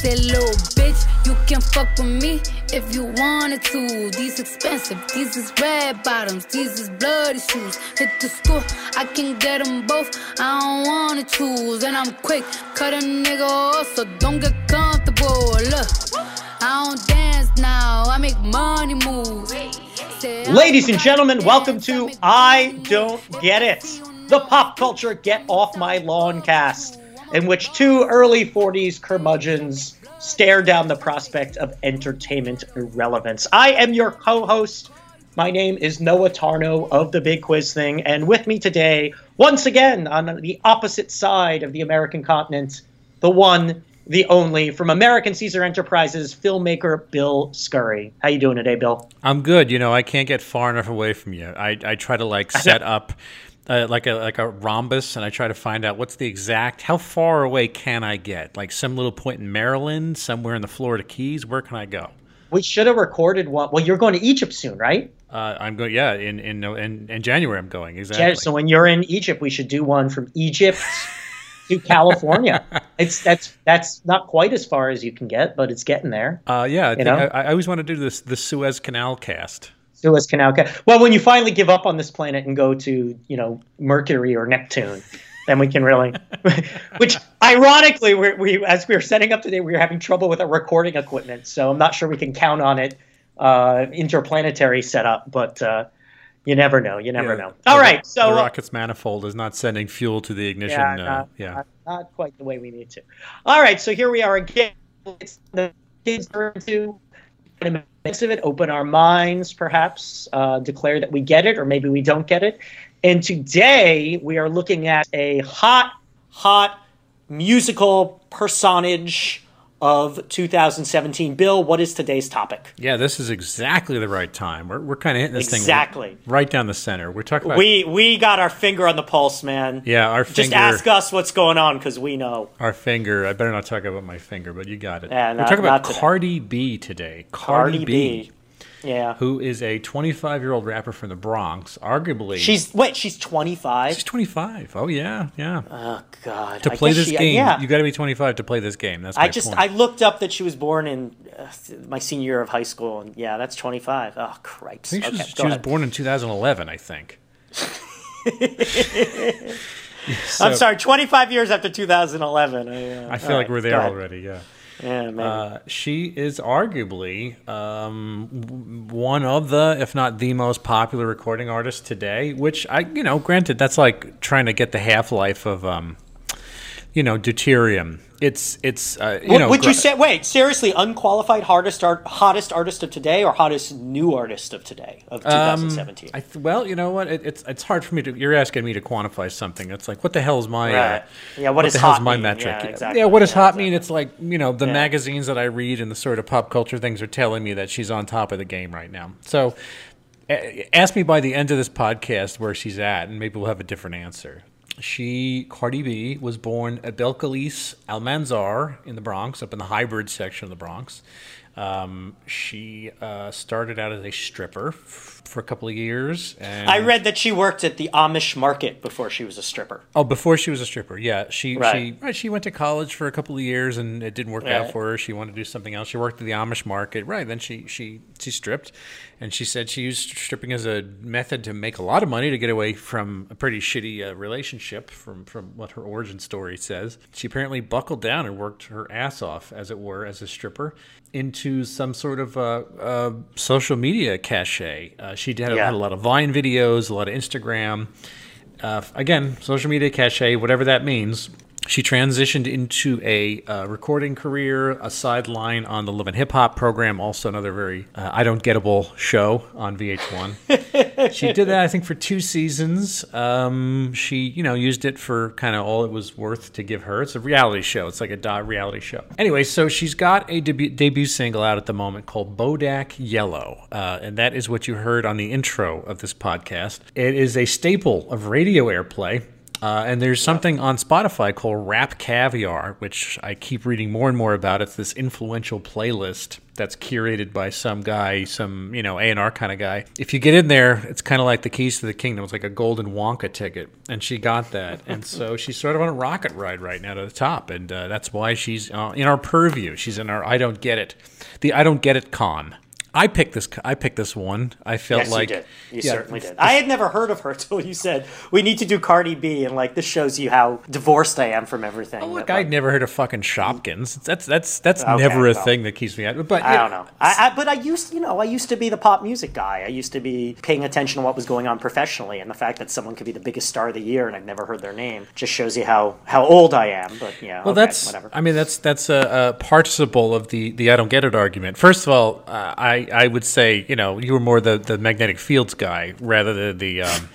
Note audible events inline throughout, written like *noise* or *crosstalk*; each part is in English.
Said, little bitch, you can fuck with me if you wanted to. These expensive, these is red bottoms, these is bloody shoes. Hit the store, I can get them both. I don't wanna choose, and I'm quick, cut a nigga off, so don't get comfortable. Look, I don't dance now, I make money move. Ladies and gentlemen, welcome to I Don't Get It, the pop culture Get Off My Lawn cast in which two early 40s curmudgeons stare down the prospect of entertainment irrelevance. I am your co host. My name is Noah Tarnow of The Big Quiz Thing, and with me today, once again, on the opposite side of the American continent, the one, the only, from American Caesar Enterprises, filmmaker Bill Scurry. How you doing today, Bill? I'm good. You know, I can't get far enough away from you. I, I try to like *laughs* set up uh, like a like a rhombus, and I try to find out what's the exact how far away can I get? Like some little point in Maryland, somewhere in the Florida Keys. Where can I go? We should have recorded one. Well, you're going to Egypt soon, right? Uh, I'm going. Yeah, in in in in January, I'm going exactly. Yeah, so when you're in Egypt, we should do one from Egypt *laughs* to California. it's that's that's not quite as far as you can get, but it's getting there. Uh, yeah, I, I, I always want to do this the Suez Canal cast. Suez Canal. Well, when you finally give up on this planet and go to, you know, Mercury or Neptune, then we can really. *laughs* which, ironically, we we as we were setting up today, we were having trouble with our recording equipment, so I'm not sure we can count on it. Uh, interplanetary setup, but uh, you never know. You never yeah. know. All the, right, so the rocket's manifold is not sending fuel to the ignition. Yeah, not, uh, yeah. Not, not, quite the way we need to. All right, so here we are again. It's the kids are into mix of it, open our minds, perhaps, uh, declare that we get it or maybe we don't get it. And today we are looking at a hot, hot musical personage of 2017. Bill, what is today's topic? Yeah, this is exactly the right time. We're, we're kind of hitting this exactly. thing exactly right down the center. We're talking about we we got our finger on the pulse, man. Yeah, our finger. Just ask us what's going on because we know our finger. I better not talk about my finger, but you got it. Yeah, not, we're talking about Cardi B today. Cardi, Cardi B. B yeah. Who is a 25 year old rapper from the Bronx, arguably. She's wait, she's 25. She's 25. Oh yeah, yeah. Oh god. To play this she, game, yeah. you got to be 25 to play this game. That's I just point. I looked up that she was born in uh, my senior year of high school, and yeah, that's 25. Oh cripes. I think okay, she was born in 2011. I think. *laughs* *laughs* so, I'm sorry, 25 years after 2011. I, uh, I feel like right, we're there already. Yeah. Yeah. Uh, she is arguably um, one of the, if not the most popular recording artist today. Which I, you know, granted, that's like trying to get the half life of, um, you know, deuterium it's it's uh, you what, know. Would you say? Wait, seriously, unqualified hardest art, hottest artist of today, or hottest new artist of today of 2017? Um, th- well, you know what? It, it's it's hard for me to. You're asking me to quantify something. It's like, what the hell is my? Uh, right. Uh, yeah, what, what is the hell is my mean? metric? Yeah, exactly. yeah what does yeah, hot exactly. mean? It's like you know the yeah. magazines that I read and the sort of pop culture things are telling me that she's on top of the game right now. So ask me by the end of this podcast where she's at, and maybe we'll have a different answer. She, Cardi B, was born at Belcalis Almanzar in the Bronx, up in the Highbridge section of the Bronx. Um, she uh, started out as a stripper for a couple of years. I read that she worked at the Amish market before she was a stripper. Oh, before she was a stripper, yeah. She right. she right, she went to college for a couple of years and it didn't work right. out for her. She wanted to do something else. She worked at the Amish market. Right. Then she she she stripped, and she said she used stripping as a method to make a lot of money to get away from a pretty shitty uh, relationship. From from what her origin story says, she apparently buckled down and worked her ass off, as it were, as a stripper into some sort of uh, uh, social media cachet. Uh, she did yeah. had a lot of Vine videos, a lot of Instagram. Uh, again, social media cachet, whatever that means. She transitioned into a uh, recording career, a sideline on the Love and Hip Hop program, also another very uh, I don't gettable show on VH1. *laughs* she did that, I think, for two seasons. Um, she, you know, used it for kind of all it was worth to give her. It's a reality show. It's like a dot reality show. Anyway, so she's got a debut, debut single out at the moment called Bodak Yellow, uh, and that is what you heard on the intro of this podcast. It is a staple of radio airplay Uh, and there's something on Spotify called Rap Caviar, which I keep reading more and more about. It's this influential playlist that's curated by some guy, some you know A and R kind of guy. If you get in there, it's kind of like the keys to the kingdom. It's like a golden Wonka ticket, and she got that, and so *laughs* she's sort of on a rocket ride right now to the top, and uh, that's why she's uh, in our purview. She's in our I don't get it, the I don't get it con. I picked this. I picked this one. I felt yes, like you did. You yeah, certainly did. I had never heard of her *laughs* until you said we need to do Cardi B, and like this shows you how divorced I am from everything. Oh, look, that, like, I'd never heard of fucking Shopkins. That's that's that's okay, never a well, thing that keeps me out. But I don't know. I, I, but I used, you know, I used to be the pop music guy. I used to be paying attention to what was going on professionally, and the fact that someone could be the biggest star of the year and I've never heard their name just shows you how how old I am. But yeah, well, okay, that's whatever. I mean, that's that's a, a participle of the the I don't get it argument. First of all, uh, I I would say you know, you were more the, the magnetic fields guy rather than the um, *laughs*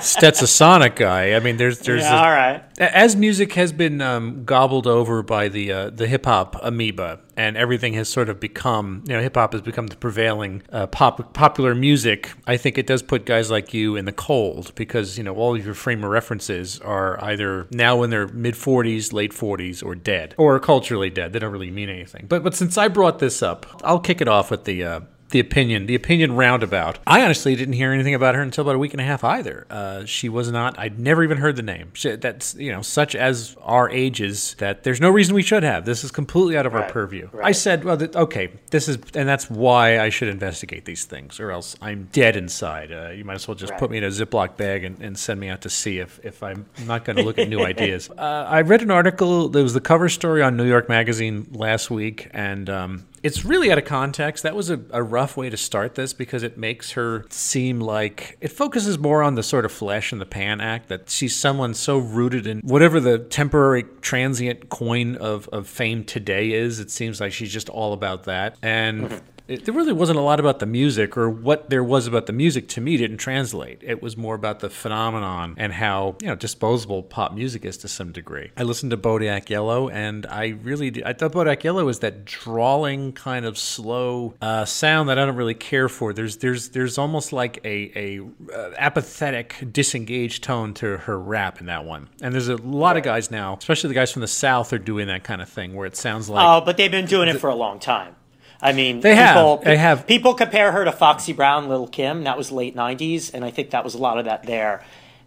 Stetsasonic guy. I mean, there's there's yeah, a, all right. As music has been um, gobbled over by the uh, the hip hop amoeba, and everything has sort of become, you know, hip hop has become the prevailing uh, pop popular music. I think it does put guys like you in the cold because you know all of your frame of references are either now in their mid 40s, late 40s, or dead, or culturally dead. They don't really mean anything. But but since I brought this up, I'll kick it off with the. Uh, the opinion, the opinion roundabout. I honestly didn't hear anything about her until about a week and a half either. Uh, she was not. I'd never even heard the name. She, that's you know, such as our ages that there's no reason we should have. This is completely out of right, our purview. Right. I said, well, th- okay, this is, and that's why I should investigate these things, or else I'm dead inside. Uh, you might as well just right. put me in a Ziploc bag and, and, send me out to sea if if I'm not going to look at new *laughs* ideas. Uh, I read an article. There was the cover story on New York Magazine last week, and um, it's really out of context. That was a, a, rough way to start this because it makes her seem like it focuses more on the sort of flesh and the pan act that she's someone so rooted in whatever the temporary transient coin of, of fame today is. It seems like she's just all about that. And mm-hmm it, there really wasn't a lot about the music, or what there was about the music to me didn't translate. It was more about the phenomenon and how you know disposable pop music is to some degree. I listened to Bodak Yellow, and I really did, I thought Bodak Yellow is that drawling kind of slow uh, sound that I don't really care for. There's there's there's almost like a a uh, apathetic, disengaged tone to her rap in that one. And there's a lot of guys now, especially the guys from the South, are doing that kind of thing where it sounds like. Oh, but they've been doing it for a long time. I mean, they people, have. They have. People compare her to Foxy Brown, Little Kim. That was late '90s, and I think that was a lot of that there.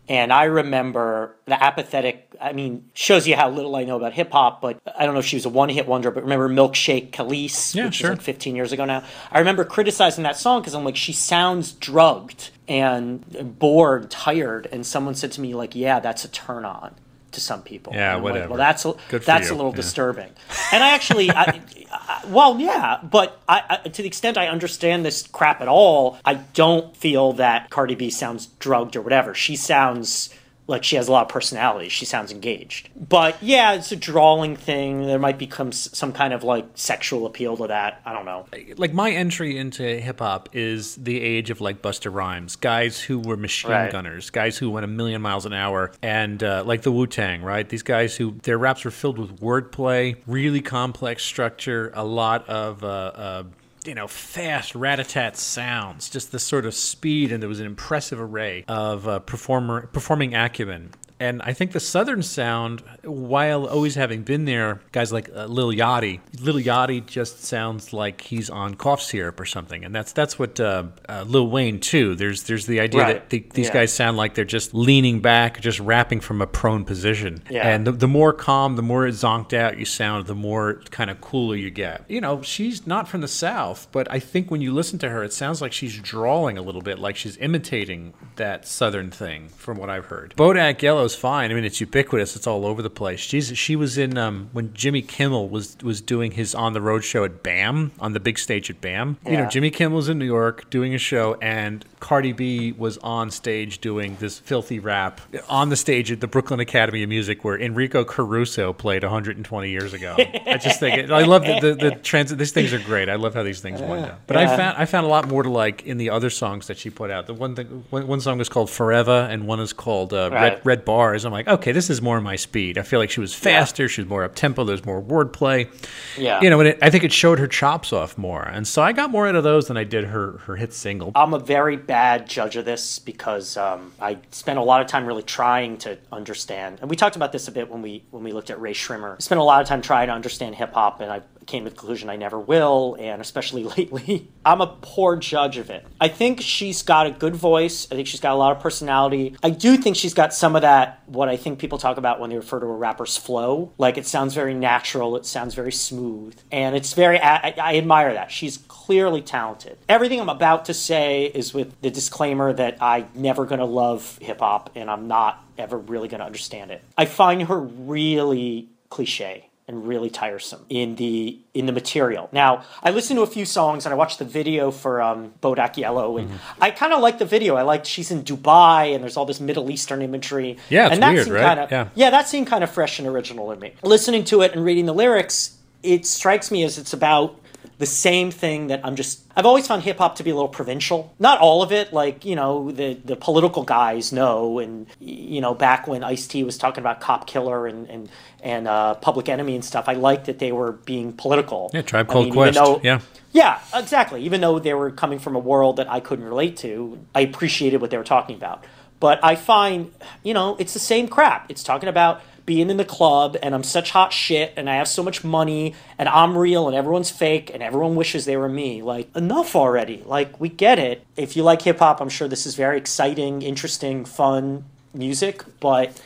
And I remember the apathetic. I mean, shows you how little I know about hip hop, but I don't know if she was a one hit wonder. But remember Milkshake Kelis, yeah, which sure. is like 15 years ago now. I remember criticizing that song because I'm like, she sounds drugged and bored, tired. And someone said to me, like, yeah, that's a turn on to some people. Yeah, whatever. Like, well, that's a, that's a little yeah. disturbing. *laughs* And I actually, I, I, well, yeah, but I, to the extent I understand this crap at all, I don't feel that Cardi B sounds drugged or whatever. She sounds like she has a lot of personality. She sounds engaged. But yeah, it's a drawing thing. There might become some kind of like sexual appeal to that. I don't know. Like my entry into hip hop is the age of like Busta Rhymes, guys who were machine right. gunners, guys who went a million miles an hour, and uh, like the Wu Tang, right? These guys who their raps were filled with wordplay, really complex structure, a lot of uh, uh, you know, fast rat-a-tat sounds, just this sort of speed, and there was an impressive array of uh, performer performing acumen and I think the Southern sound, while always having been there, guys like uh, Lil Yachty, Lil Yachty just sounds like he's on cough syrup or something, and that's that's what uh, uh, Lil Wayne too. There's there's the idea right. that the, these yeah. guys sound like they're just leaning back, just rapping from a prone position. Yeah. And the, the more calm, the more zonked out you sound, the more kind of cooler you get. You know, she's not from the South, but I think when you listen to her, it sounds like she's drawling a little bit, like she's imitating that Southern thing, from what I've heard. Bodak Yellow fine. I mean, it's ubiquitous. It's all over the place. She's she was in um, when Jimmy Kimmel was was doing his on the road show at BAM on the big stage at BAM. Yeah. You know, Jimmy Kimmel was in New York doing a show, and Cardi B was on stage doing this filthy rap on the stage at the Brooklyn Academy of Music, where Enrico Caruso played 120 years ago. I just think it, I love the the, the transit. These things are great. I love how these things wind up. But yeah. I found I found a lot more to like in the other songs that she put out. The one thing one, one song is called Forever, and one is called uh, right. Red Red Bar bars, I'm like, okay, this is more my speed. I feel like she was faster, yeah. she was more up tempo, there's more wordplay. Yeah, you know, and it, I think it showed her chops off more, and so I got more out of those than I did her her hit single. I'm a very bad judge of this because um, I spent a lot of time really trying to understand, and we talked about this a bit when we when we looked at Rae Sremmurd. I spent a lot of time trying to understand hip hop, and I came to the conclusion I never will, and especially *laughs* lately, I'm a poor judge of it. I think she's got a good voice. I think she's got a lot of personality. I do think she's got some of that, what I think people talk about when they refer to a rapper's flow. Like it sounds very natural, it sounds very smooth, and it's very, I, I admire that. She's clearly talented. Everything I'm about to say is with the disclaimer that I'm never going to love hip hop and I'm not ever really going to understand it. I find her really cliche and really tiresome in the in the material. Now, I listened to a few songs and I watched the video for um, Bodak Yellow, and mm-hmm. I kind of liked the video. I liked she's in Dubai and there's all this Middle Eastern imagery. Yeah, it's and that weird, seemed right? Kinda, yeah, yeah, that seemed kind of fresh and original to me. Listening to it and reading the lyrics, it strikes me as it's about the same thing that I'm just I've always found hip hop to be a little provincial. Not all of it, like, you know, the the political guys know and you know, back when Ice T was talking about Cop Killer and and, and uh, Public Enemy and stuff, I liked that they were being political. Yeah, Tribe Called I mean, Quest. Though, yeah. Yeah, exactly. Even though they were coming from a world that I couldn't relate to, I appreciated what they were talking about. But I find, you know, it's the same crap. It's talking about being in the club and I'm such hot shit and I have so much money and I'm real and everyone's fake and everyone wishes they were me. Like, enough already. Like, we get it. If you like hip hop, I'm sure this is very exciting, interesting, fun music, but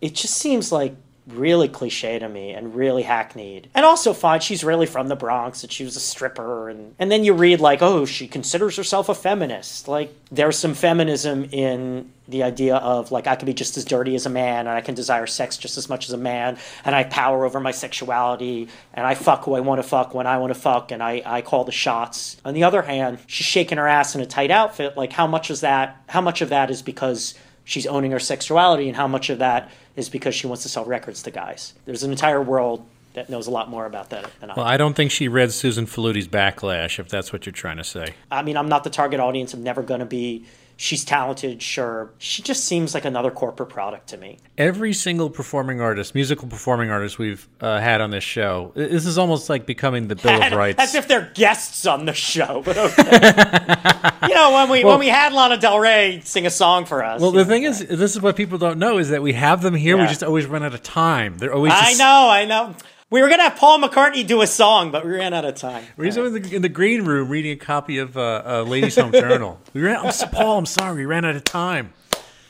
it just seems like really cliche to me and really hackneyed. And also fine, she's really from the Bronx and she was a stripper and and then you read like, oh, she considers herself a feminist. Like there's some feminism in the idea of like I can be just as dirty as a man and I can desire sex just as much as a man and I power over my sexuality and I fuck who I want to fuck when I want to fuck and I, I call the shots. On the other hand, she's shaking her ass in a tight outfit. Like how much is that how much of that is because she's owning her sexuality and how much of that is because she wants to sell records to guys. There's an entire world that knows a lot more about that than I. Well, I don't think she read Susan Faludi's Backlash, if that's what you're trying to say. I mean, I'm not the target audience. I'm never going to be she's talented, sure. She just seems like another corporate product to me. Every single performing artist, musical performing artist we've uh, had on this show, this is almost like becoming the Bill *laughs* of Rights. As if they're guests on the show, but okay. *laughs* you know, when we well, when we had Lana Del Rey sing a song for us. Well, the thing is, this is what people don't know is that we have them here. Yeah. We just always run out of time. They're always. Just... I know, I know. We were gonna have Paul McCartney do a song, but we ran out of time. We were in the, in the green room reading a copy of uh, Ladies Home Journal. We ran. I'm, Paul, I'm sorry, we ran out of time.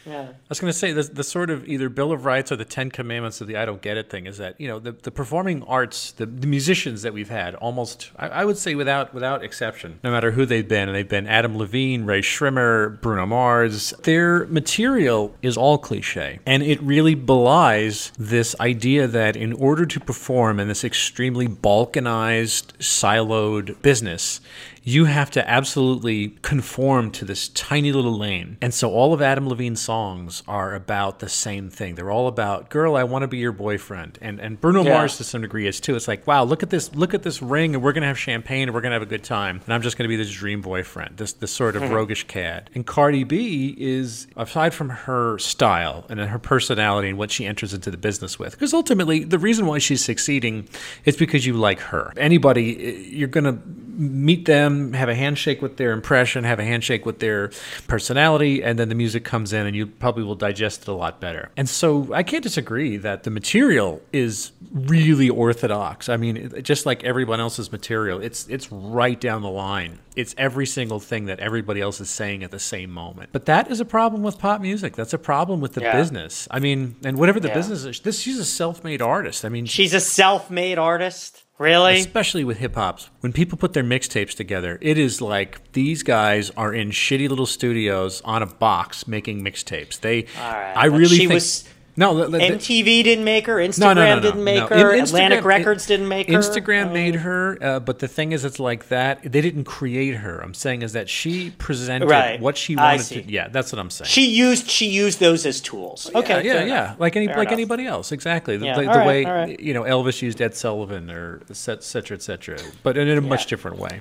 Yeah. I was going to say the, the sort of either Bill of Rights or the Ten Commandments of the I don't get it thing is that you know the, the performing arts the, the musicians that we've had almost I, I, would say without without exception no matter who they've been and they've been Adam Levine Rae Sremmurd Bruno Mars their material is all cliche and it really belies this idea that in order to perform in this extremely balkanized siloed business you have to absolutely conform to this tiny little lane. And so all of Adam Levine's songs are about the same thing. They're all about, girl, I want to be your boyfriend. And and Bruno yeah. Mars to some degree is too. It's like, wow, look at this, look at this ring, and we're gonna have champagne and we're gonna have a good time. And I'm just gonna be this dream boyfriend, this this sort of mm-hmm. roguish cad. And Cardi B is, aside from her style and her personality and what she enters into the business with, because ultimately the reason why she's succeeding is because you like her. Anybody, you're gonna meet them, have a handshake with their impression, have a handshake with their personality, and then the music comes in and you probably will digest it a lot better. And so I can't disagree that the material is really orthodox. I mean, just like everyone else's material, it's it's right down the line. It's every single thing that everybody else is saying at the same moment. But that is a problem with pop music. That's a problem with the yeah. business. I mean, and whatever the yeah. business is, this she's a self-made artist. I mean, she's a self-made artist. Really? Especially with hip hops. When people put their mixtapes together, it is like these guys are in shitty little studios on a box making mixtapes. They I really think was, no, the, the, MTV didn't make her. Instagram no, no, no, didn't make her. Atlantic Records didn't make her. Instagram um, made her, uh, but the thing is, it's like that. They didn't create her. I'm saying is that she presented right. what she wanted to. Yeah, that's what I'm saying. She used she used those as tools. Okay, yeah, yeah, yeah. like any fair like enough. anybody else, exactly. The, yeah. the, the right, way right. you know Elvis used Ed Sullivan or et cetera, et cetera, but in a much different way.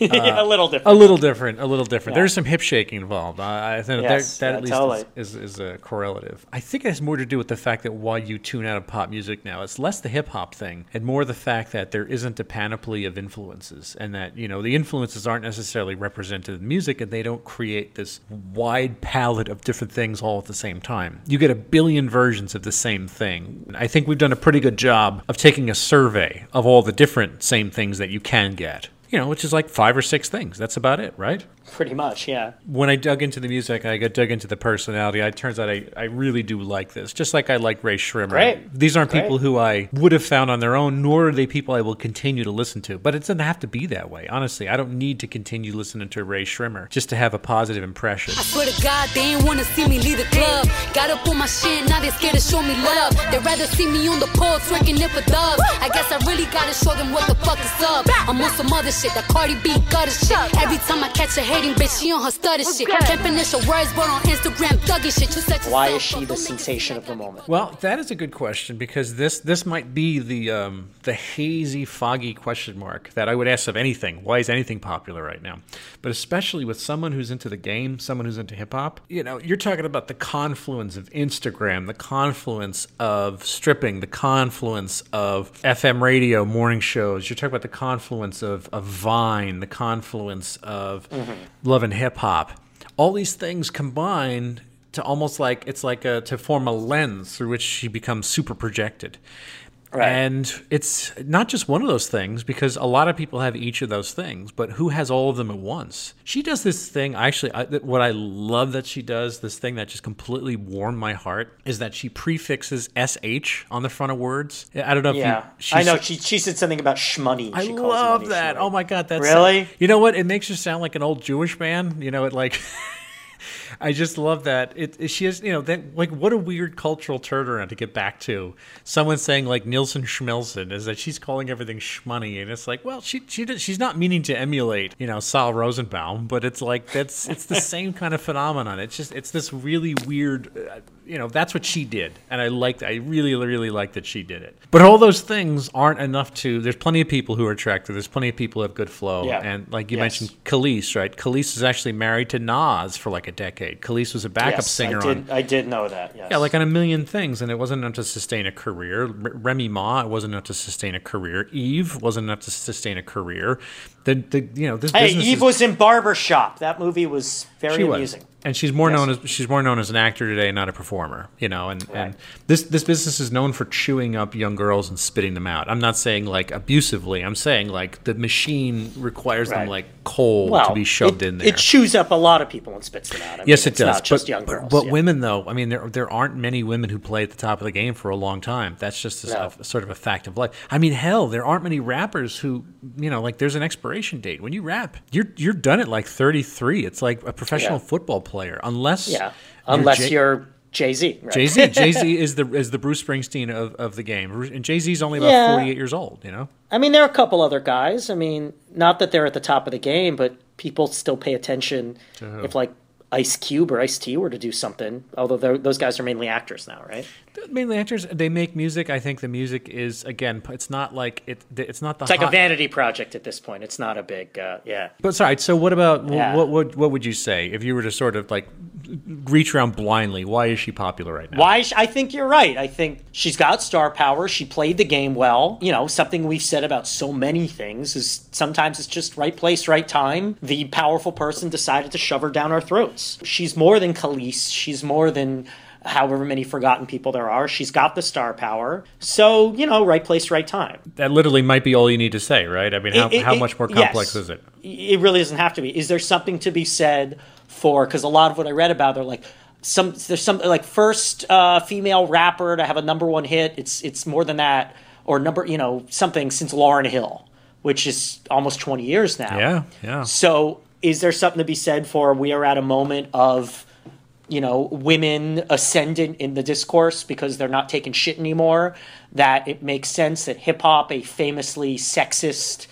Uh, *laughs* a little different. A little different. A little different. Yeah. There's some hip shaking involved. I think yes, that, that at least totally. is, is, is, a correlative. I think it has more to do with the fact that why you tune out of pop music now. It's less the hip hop thing and more the fact that there isn't a panoply of influences and that, you know, the influences aren't necessarily represented in music and they don't create this wide palette of different things all at the same time. You get a billion versions of the same thing. I think we've done a pretty good job of taking a survey of all the different same things that you can get you know, which is like five or six things. That's about it, right? Pretty much, yeah. When I dug into the music, I got dug into the personality. It turns out I, I really do like this, just like I like Rae Sremmurd. Great. These aren't Great. people who I would have found on their own, nor are they people I will continue to listen to. But it doesn't have to be that way. Honestly, I don't need to continue listening to Rae Sremmurd just to have a positive impression. I swear to God, they ain't want to see me leave the club. Got up on my shit, now they scared to show me love. They'd rather see me on the pole twerking it for dubs. I guess I really gotta show them what the fuck is up. I'm on some other shit, that Cardi B gutter shit. Every time I catch a hating bitch, she on her stutter shit. Can't finish her words, but on Instagram, thugging shit. You said Why is she the sensation of the moment? Well, that is a good question because this this might be the um, the hazy, foggy question mark that I would ask of anything. Why is anything popular right now? But especially with someone who's into the game, someone who's into hip hop. You know, you're talking about the confluence of Instagram, the confluence of stripping, the confluence of FM radio morning shows. You're talking about the confluence of, of Vine, the confluence of mm-hmm. love and hip hop. All these things combine to almost like it's like a, to form a lens through which she becomes super projected. Right. And it's not just one of those things because a lot of people have each of those things, but who has all of them at once? She does this thing. Actually, I, what I love that she does, this thing that just completely warmed my heart, is that she prefixes sh on the front of words. I don't know if yeah. you. I know she she said something about shmoney. I love that. Oh my god, that's really. you know what? It makes her sound like an old Jewish man. You know, it like. *laughs* *laughs* I just love that. It, she has, you know, that like what a weird cultural turnaround to get back to. Someone saying like Nilsson Schmilson is that she's calling everything shmoney, and it's like, well, she she she's not meaning to emulate, you know, Sol Rosenbaum, but it's like that's it's the *laughs* same kind of phenomenon. It's just it's this really weird. Uh, you know that's what she did. And i liked i really really liked that she did it. But all those things aren't enough to there's plenty of people who are attractive. There's plenty of people who have good flow. Yeah. and like you yes. mentioned Kelis, right? Kelis is actually married to nas for like a decade. Kelis was a backup yes, singer I did, on i did know that yes. yeah like on a million things. And it wasn't enough to sustain a career. Remy ma it wasn't enough to sustain a career. Eve wasn't enough to sustain a career. The, the you know this hey eve is, was in barbershop. That movie was very amusing was and she's more yes. known as she's more known as an actor today, not a performer. You know, and, right. and this this business is known for chewing up young girls and spitting them out. I'm not saying like abusively. I'm saying like the machine requires right. them like coal well, to be shoved it, in there. It chews up a lot of people and spits them out. I yes, mean, it does. Not just but, young girls. But yeah. women, though, I mean, there there aren't many women who play at the top of the game for a long time. That's just a, no. a, sort of a fact of life. I mean, hell, there aren't many rappers who you know like there's an expiration date when you rap. You're you're done at like 33. It's like a professional yeah. football player, unless yeah, unless you're, J- you're Jay Z. Right? Jay Z. Jay Z *laughs* is the is the Bruce Springsteen of, of the game, and Jay Z's only about yeah. forty eight years old. You know. I mean, there are a couple other guys. I mean, not that they're at the top of the game, but people still pay attention if like Ice Cube or Ice T were to do something. Although those guys are mainly actors now, right? mainly actors. They make music. I think the music is again. It's not like it. It's not the. It's like a vanity project at this point. It's not a big. Uh, yeah. But sorry. So what about yeah. what, what what would you say if you were to sort of like reach around blindly? Why is she popular right now? Why? I think you're right. I think she's got star power. She played the game well. You know, something we've said about so many things is sometimes it's just right place, right time. The powerful person decided to shove her down our throats. She's more than Kelis. She's more than however many forgotten people there are. She's got the star power. So, you know, right place, right time. That literally might be all you need to say, right? I mean, how, it, it, how much more complex yes. is it? It really doesn't have to be. Is there something to be said for, because a lot of what I read about, they're like, some there's some like first uh, female rapper to have a number one hit. It's it's more than that, or number you know something since Lauryn Hill, which is almost twenty years now. Yeah, yeah. So is there something to be said for we are at a moment of you know, women ascendant in the discourse because they're not taking shit anymore, that it makes sense that hip hop, a famously sexist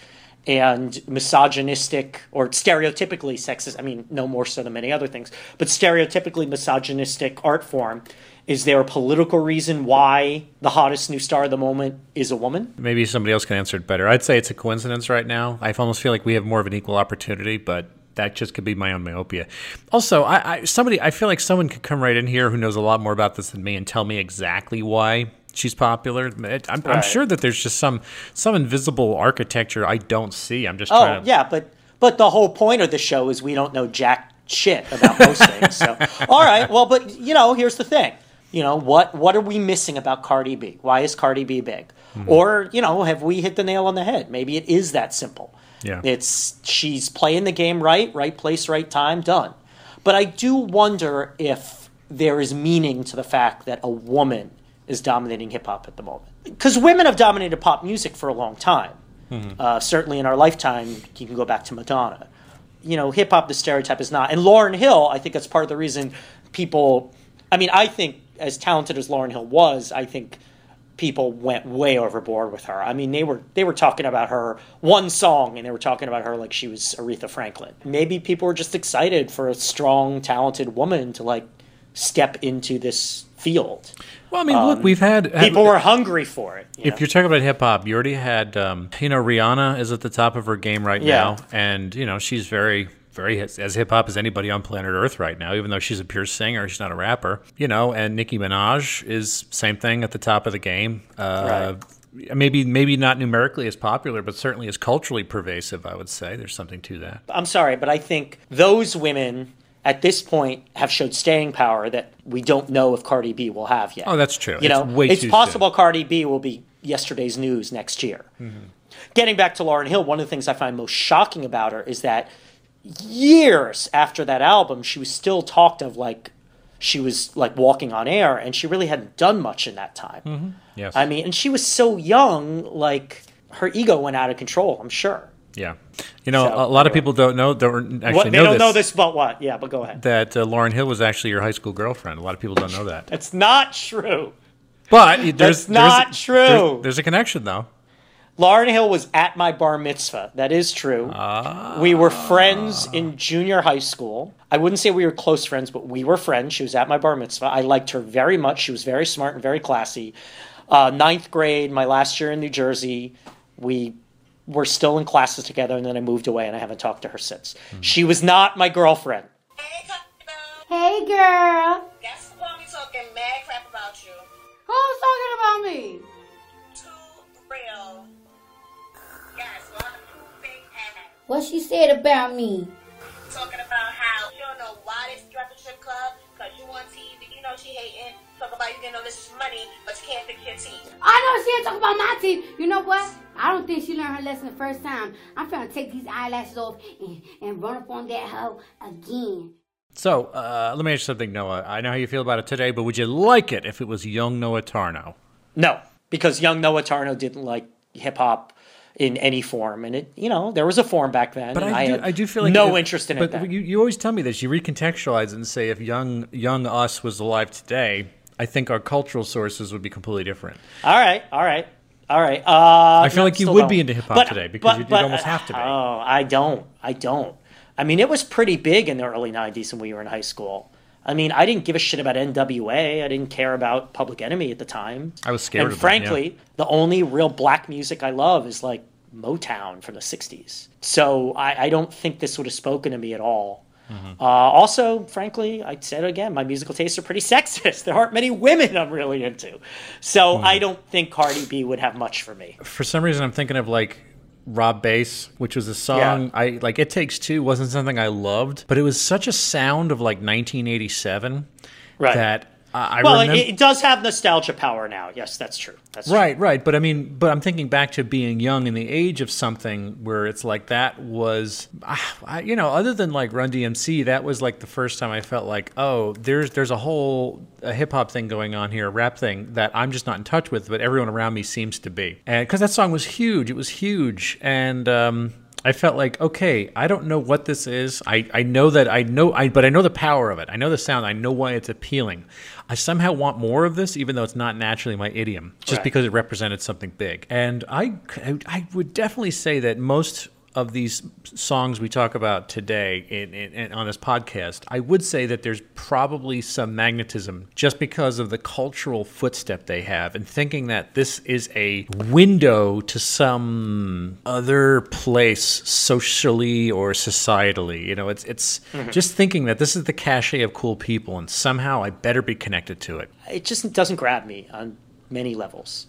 and misogynistic or stereotypically sexist. I mean, no more so than many other things, but stereotypically misogynistic art form. Is there a political reason why the hottest new star of the moment is a woman? Maybe somebody else can answer it better. I'd say it's a coincidence right now. I almost feel like we have more of an equal opportunity, but that just could be my own myopia. Also, I, I, somebody I feel like someone could come right in here who knows a lot more about this than me and tell me exactly why she's popular. I'm, right. I'm, sure that there's just some some invisible architecture I don't see. I'm just oh to... yeah, but but the whole point of the show is we don't know jack shit about most things. So *laughs* all right, well, but you know, here's the thing. You know what? What are we missing about Cardi B? Why is Cardi B big? Mm-hmm. Or you know, have we hit the nail on the head? Maybe it is that simple. Yeah, it's she's playing the game right, right place, right time, done. But I do wonder if there is meaning to the fact that a woman is dominating hip hop at the moment. Because women have dominated pop music for a long time. Mm-hmm. Uh, certainly in our lifetime, you can go back to Madonna. You know, hip hop, the stereotype is not. And Lauryn Hill, I think that's part of the reason people. I mean, I think as talented as Lauryn Hill was, I think people went way overboard with her. I mean, they were they were talking about her one song and they were talking about her like she was Aretha Franklin. Maybe people were just excited for a strong, talented woman to like step into this field. Well, I mean, um, look, we've had people were hungry for it. You if know? you're talking about hip hop, you already had, um, you know, Rihanna is at the top of her game right yeah. now, and you know she's very, very as hip hop as anybody on planet Earth right now. Even though she's a pure singer, she's not a rapper. You know, and Nicki Minaj is same thing at the top of the game. Uh, right. Maybe maybe not numerically as popular, but certainly as culturally pervasive. I would say there's something to that. I'm sorry, but I think those women at this point have showed staying power that we don't know if Cardi B will have yet. Oh, that's true. You know, it's, possible soon. Cardi B will be yesterday's news next year. Mm-hmm. Getting back to Lauryn Hill, one of the things I find most shocking about her is that years after that album, she was still talked of like she was like walking on air, and she really hadn't done much in that time. Mm-hmm. Yes, I mean, and she was so young, like her ego went out of control. I'm sure. Yeah, you know, so, a lot anyway. of people don't know don't actually what, they know don't this, know this about what. Yeah, but go ahead. That uh, Lauryn Hill was actually your high school girlfriend. A lot of people don't know that. It's not true. But there's That's not there's, true. There's, there's, a connection though. Lauryn Hill was at my bar mitzvah. That is true. Ah. We were friends in junior high school. I wouldn't say we were close friends, but we were friends. She was at my bar mitzvah. I liked her very much. She was very smart and very classy. Uh, ninth grade, my last year in New Jersey, we were still in classes together, and then I moved away, and I haven't talked to her since. Mm. She was not my girlfriend. Hey, hey girl. Guess who me talking mad crap about you? Who's talking about me? Too real. Yes, one. What she said about me? Talking about how you don't know why they struck the strip club, because you on TV, you know she hating. Talk about you getting all this money, but you can't fix your teeth. I know she ain't talking about my teeth. You know what? I don't think she learned her lesson the first time. I'm trying to take these eyelashes off and, and run up on that hoe again. So, uh, let me ask you something, Noah. I know how you feel about it today, but would you like it if it was young Noah Tarnow? No, because young Noah Tarnow didn't like hip hop in any form, and it you know there was a form back then. But I, do, I, do feel like no if, interest in but it. But you, you always tell me this. You recontextualize it and say if young young us was alive today, I think our cultural sources would be completely different. All right, all right. All right. Uh, I feel no, like you would don't. be into hip hop today because but, you'd, but, almost have to be. Oh, I don't. I don't. I mean, it was pretty big in the early '90s when we were in high school. I mean, I didn't give a shit about NWA. I didn't care about Public Enemy at the time. I was scared. And frankly, them, yeah. the only real black music I love is like Motown from the '60s. So I, I don't think this would have spoken to me at all. Mm-hmm. Uh, also, frankly, I said it again, my musical tastes are pretty *laughs* sexist. There aren't many women I'm really into. So mm. I don't think Cardi B would have much for me. For some reason, I'm thinking of like Rob Base, which was a song yeah. I like. It Takes Two wasn't something I loved, but it was such a sound of like 1987 right. that I well, remember... it, it, does have nostalgia power now. Yes, that's true. That's right, true. right. But I mean, but I'm thinking back to being young in the age of something where it's like that was, I, you know, other than like Run DMC, that was like the first time I felt like, oh, there's there's a whole a hip hop thing going on here, a rap thing that I'm just not in touch with, but everyone around me seems to be, and because that song was huge, it was huge, and. um I felt like, okay, I don't know what this is. I, I know that I know, I, but I know the power of it. I know the sound. I know why it's appealing. I somehow want more of this, even though it's not naturally my idiom, just right. because it represented something big. And I, I would definitely say that most of these songs we talk about today in, in, in, on this podcast, I would say that there's probably some magnetism just because of the cultural footstep they have, and thinking that this is a window to some other place socially or societally. You know, it's it's mm-hmm. just thinking that this is the cachet of cool people, and somehow I better be connected to it. It just doesn't grab me on many levels.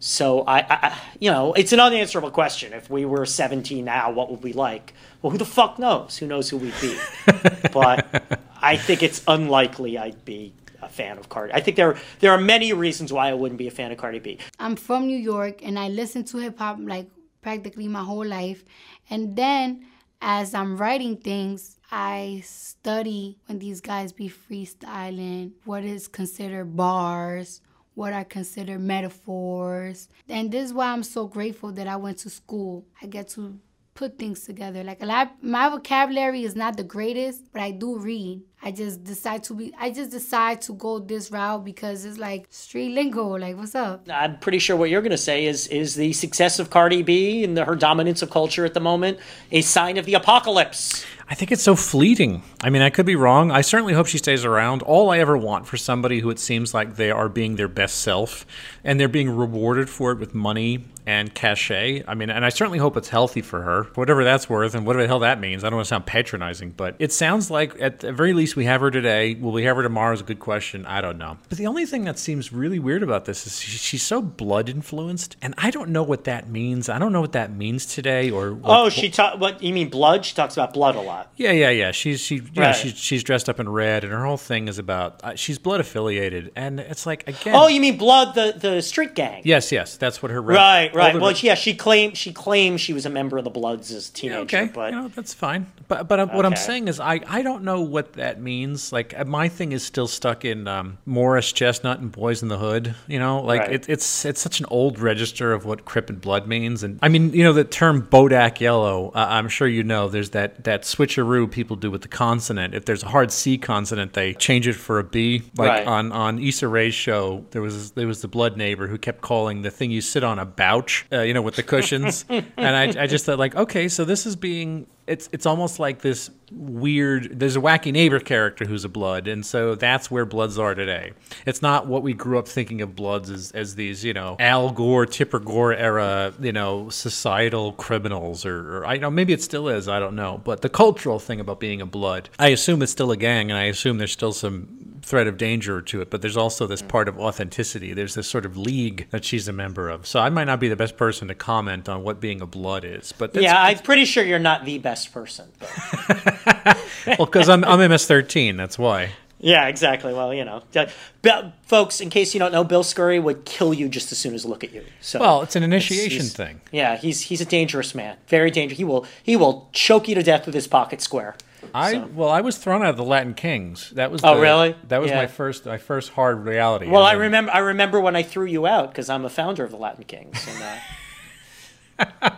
So I, I, you know, it's an unanswerable question. If we were 17 now, what would we like? Well, who the fuck knows? Who knows who we'd be? *laughs* but I think it's unlikely I'd be a fan of Cardi. I think there there are many reasons why I wouldn't be a fan of Cardi B. I'm from New York and I listen to hip hop like practically my whole life. And then as I'm writing things, I study when these guys be freestyling, what is considered bars, what I consider metaphors. And this is why I'm so grateful that I went to school. I get to put things together. Like a lot, my vocabulary is not the greatest, but I do read. I just decide to be. I just decide to go this route because it's like street lingo. Like, what's up? I'm pretty sure what you're going to say is is the success of Cardi B and the, her dominance of culture at the moment a sign of the apocalypse. I think it's so fleeting. I mean, I could be wrong. I certainly hope she stays around. All I ever want for somebody who it seems like they are being their best self and they're being rewarded for it with money and cachet. I mean, and I certainly hope it's healthy for her, whatever that's worth and whatever the hell that means. I don't want to sound patronizing, but it sounds like at the very least we have her today. Will we have her tomorrow is a good question. I don't know. But the only thing that seems really weird about this is she's so blood influenced, and I don't know what that means. I don't know what that means today or. What, oh, she talk. What you mean blood? She talks about blood a lot. Yeah, yeah, yeah. She's she yeah right. she's she's dressed up in red, and her whole thing is about uh, she's blood affiliated, and it's like again. Oh, you mean blood the the street gang? Yes, yes, that's what her red, right right. Well, yeah, she claimed she claimed she was a member of the Bloods as a teenager. Yeah, okay, but you know, that's fine. But but okay. what I'm saying is I I don't know what that means. Like uh, my thing is still stuck in um, Morris Chestnut and Boys in the Hood. You know, like right. it, it's it's such an old register of what Crip and Blood means, and I mean you know the term Bodak Yellow. Uh, I'm sure you know there's that that switcheroo people do with the consonant. If there's a hard C consonant, they change it for a B. Like right. on on Issa Rae's show, there was there was the blood neighbor who kept calling the thing you sit on a bouch, uh, you know, with the cushions. *laughs* and I, I just thought like, okay, so this is being it's it's almost like this weird there's a wacky neighbor character who's a blood and so that's where bloods are today. It's not what we grew up thinking of bloods as, as these you know al gore tipper gore era you know societal criminals or, or i know maybe it still is i don't know. But the cultural thing about being a blood i assume it's still a gang and i assume there's still some threat of danger to it, but there's also this part of authenticity. There's this sort of league that she's a member of. So I might not be the best person to comment on what being a blood is, but yeah, I'm pretty sure you're not the best person. *laughs* well, because I'm I'm MS13. That's why. Yeah, exactly. Well, you know, folks, in case you don't know, Bill Scurry would kill you just as soon as look at you. So well, it's an initiation it's, thing. Yeah, he's he's a dangerous man, very dangerous. He will he will choke you to death with his pocket square. I so. well, I was thrown out of the Latin Kings. That was oh the, really? That was yeah. my first my first hard reality. Well, I remember I remember when I threw you out because I'm a founder of the Latin Kings. And, uh,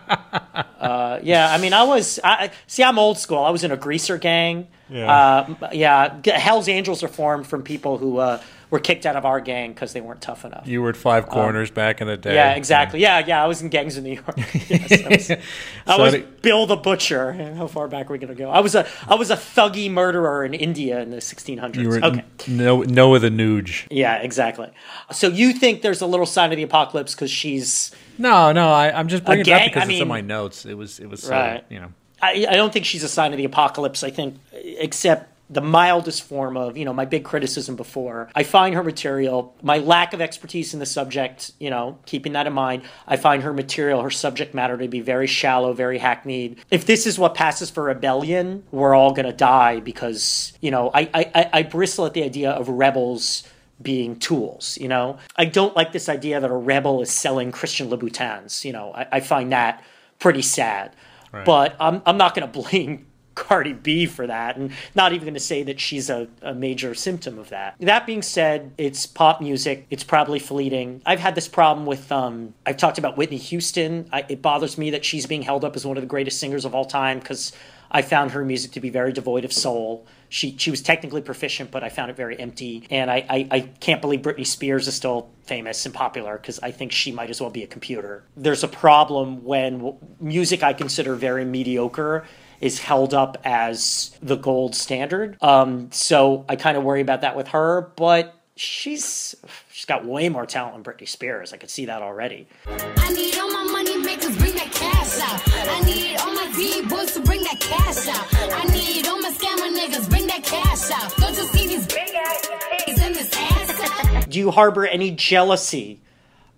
*laughs* uh, yeah, I mean, I was I see. I'm old school. I was in a greaser gang. Yeah, uh, yeah. Hell's Angels are formed from people who uh, were kicked out of our gang because they weren't tough enough. You were at Five um, Corners um, back in the day. Yeah, exactly. Yeah. yeah, yeah. I was in gangs in New York. *laughs* yes, I was, *laughs* I was Bill the Butcher. How far back are we gonna go? I was a I was a thuggy murderer in India in the 1600s. You were okay. No, Noah the Nuge. Yeah, exactly. So you think there's a little sign of the apocalypse because she's no, no. I, am just bringing it up because I mean, it's in my notes. It was, it was, so, right. you know. I, I don't think she's a sign of the apocalypse. I think, except the mildest form of, you know, my big criticism before. I find her material, my lack of expertise in the subject, you know, keeping that in mind, I find her material, her subject matter to be very shallow, very hackneyed. If this is what passes for rebellion, we're all going to die because, you know, I, I, I bristle at the idea of rebels being tools, you know? I don't like this idea that a rebel is selling Christian Louboutins, you know? I, I find that pretty sad. Right. But I'm, I'm not going *laughs* to blame Cardi B for that, and not even going to say that she's a, a major symptom of that. That being said, it's pop music. It's probably fleeting. I've had this problem with. Um, I've talked about Whitney Houston. I, it bothers me that she's being held up as one of the greatest singers of all time because I found her music to be very devoid of soul. She she was technically proficient, but I found it very empty. And I, I, I can't believe Britney Spears is still famous and popular because I think she might as well be a computer. There's a problem when music I consider very mediocre is held up as the gold standard. Um, so I kind of worry about that with her, but she's she's got way more talent than Britney Spears. I could see that already. I need all my money makers bring that cash out. I need all my boys to bring that cash out. I need all my scammer niggas bring that cash out. Don't you see these big ass in this ass? Do you harbor any jealousy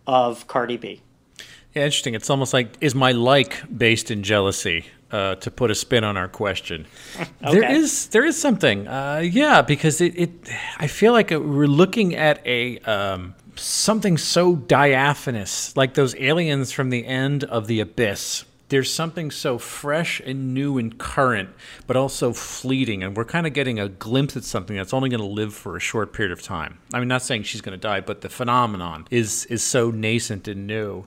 of Cardi B? Yeah, interesting. It's almost like is my like based in jealousy? uh, to put a spin on our question. *laughs* okay. There is there is something, uh, yeah, because it, it I feel like we're looking at a um, something so diaphanous, like those aliens from the end of the abyss. There's something so fresh and new and current, but also fleeting, and we're kind of getting a glimpse at something that's only going to live for a short period of time. I mean, not saying she's going to die, but the phenomenon is is so nascent and new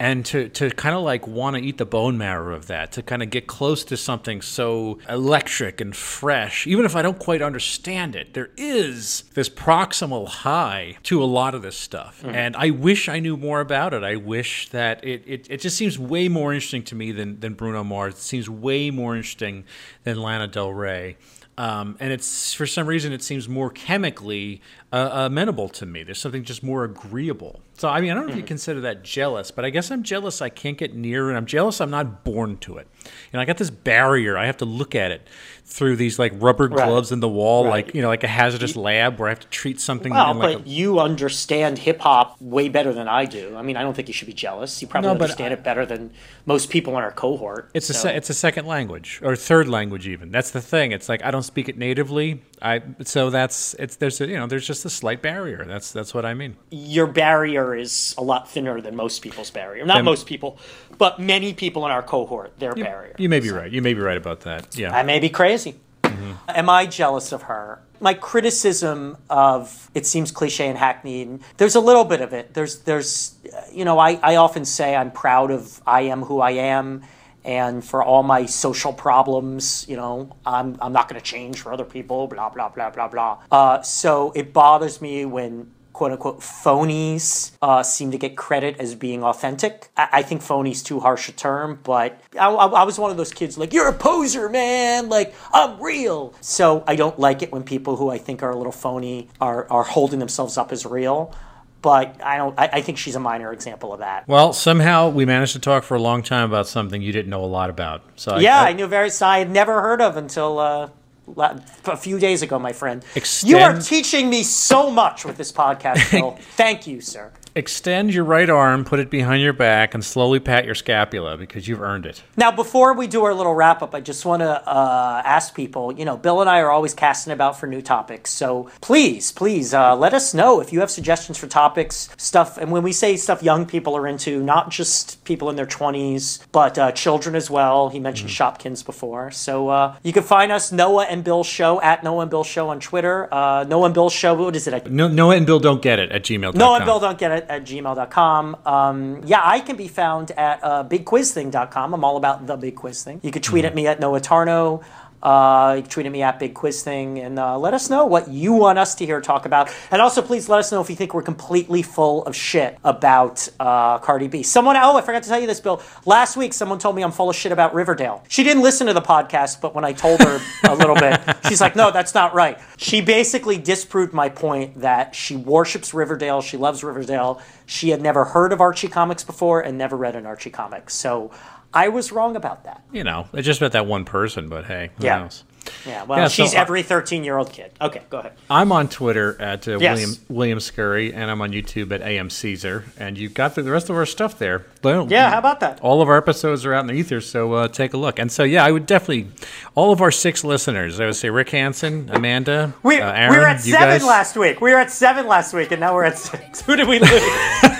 and to, to kind of like want to eat the bone marrow of that, to kind of get close to something so electric and fresh, even if I don't quite understand it, there is this proximal high to a lot of this stuff. Mm. And I wish I knew more about it. I wish that it, it, it just seems way more interesting to me than, than Bruno Mars. It seems way more interesting than Lana Del Rey. Um, and it's for some reason it seems more chemically uh, amenable to me. There's something just more agreeable. So I mean, I don't know if you mm-hmm. consider that jealous, but I guess I'm jealous. I can't get near, and I'm jealous. I'm not born to it. You know, I got this barrier. I have to look at it through these like rubber gloves right. in the wall, right. like you know, like a hazardous lab where I have to treat something. Well, like but a... you understand hip hop way better than I do. I mean, I don't think you should be jealous. You probably no, understand I... it better than most people in our cohort. It's so. a se- it's a second language or third language even. That's the thing. It's like I don't speak it natively. I so that's it's there's a, you know there's just a slight barrier. That's that's what I mean. Your barrier is a lot thinner than most people's barrier. Not most people, but many people in our cohort. Their you, barrier. You may be so. right. You may be right about that. Yeah. I may be crazy. Mm-hmm. Am I jealous of her? My criticism of it seems cliche and hackneyed. There's a little bit of it. There's there's you know I I often say I'm proud of I am who I am and for all my social problems, you know, I'm, I'm not going to change for other people, blah, blah, blah, blah, blah. Uh, so it bothers me when quote unquote phonies uh, seem to get credit as being authentic. I, I think phony's too harsh a term, but I, I, I, was one of those kids like, you're a poser, man. Like, I'm real. So I don't like it when people who I think are a little phony are, are holding themselves up as real but I don't. I, I, think she's a minor example of that. Well, somehow we managed to talk for a long time about something you didn't know a lot about. So yeah, I, I knew very. I had never heard of until uh, a few days ago, my friend. Extend... You are teaching me so much with this podcast, Bill. *laughs* Thank you, sir extend your right arm, put it behind your back, and slowly pat your scapula because you've earned it. Now, before we do our little wrap up, I just want to uh, ask people you know, Bill and I are always casting about for new topics. So please, please uh, let us know if you have suggestions for topics, stuff. And when we say stuff young people are into, not just people in their 20s, but uh, children as well. He mentioned mm-hmm. Shopkins before. So uh, you can find us, Noah and Bill Show, at Noah and Bill Show on Twitter. Uh, Noah and Bill Show, what is it? No, Noah and Bill don't get it at gmail.com. Noah and Bill don't get it at, gmail.com. Um, yeah, I can be found at uh, bigquizthing.com. I'm all about the big quiz thing. You could tweet mm-hmm. at me at Noah Tarnow. Uh, you can tweet at me at Big Quiz Thing and uh, let us know what you want us to hear talk about. And also, please let us know if you think we're completely full of shit about uh, Cardi B. Someone, oh, I forgot to tell you this, Bill. Last week, someone told me I'm full of shit about Riverdale. She didn't listen to the podcast, but when I told her a little bit, *laughs* she's like, no, that's not right. She basically disproved my point that she worships Riverdale, she loves Riverdale. She had never heard of Archie comics before and never read an Archie comic. So I was wrong about that. You know, it's just about that one person, but hey, who yeah. knows? Yeah, well, yeah, she's so, uh, every 13 year old kid. Okay, go ahead. I'm on Twitter at uh, yes. William William Scurry, and I'm on YouTube at AM Caesar. And you've got the, the rest of our stuff there. Yeah, how about that? All of our episodes are out in the ether, so uh, take a look. And so, yeah, I would definitely, all of our six listeners, I would say Rick Hansen, Amanda, we, uh, Aaron, we were at seven guys. last week. We were at seven last week, and now we're at six. *laughs* Who did we lose?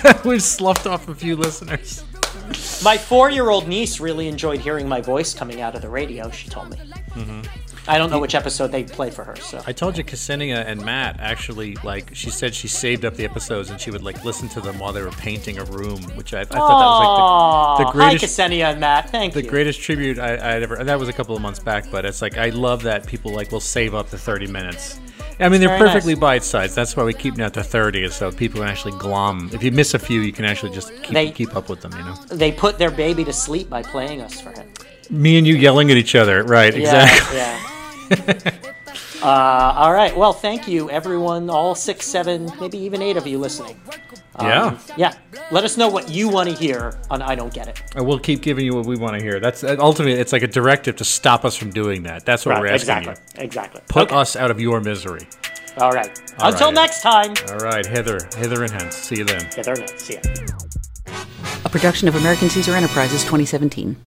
*laughs* *laughs* We've sloughed off a few listeners. My four-year-old niece really enjoyed hearing my voice coming out of the radio. She told me. Mm-hmm. I don't know which episode they played for her. So I told you, Ksenia and Matt actually like. She said she saved up the episodes and she would like listen to them while they were painting a room, which I, I thought that was like the, the greatest. Hi, Ksenia and Matt. Thank the you. greatest tribute I, I'd ever. That was a couple of months back, but it's like I love that people like will save up the thirty minutes. I mean, they're perfectly nice. bite sized. That's why we keep them at the 30, so people can actually glom. If you miss a few, you can actually just keep, they, keep up with them, you know? They put their baby to sleep by playing us for him. Me and you yelling at each other, right? Yeah, exactly. Yeah. *laughs* uh, all right. Well, thank you, everyone, all six, seven, maybe even eight of you listening. Um, yeah. Yeah. Let us know what you want to hear on I Don't Get It. And we'll keep giving you what we want to hear. That's ultimately, it's like a directive to stop us from doing that. That's what right, we're asking exactly, you. Exactly. Put okay. us out of your misery. All right. All Until right. next time. All right. Hither, hither and hence. See you then. Hither and hence. See ya. A production of American Caesar Enterprises 2017.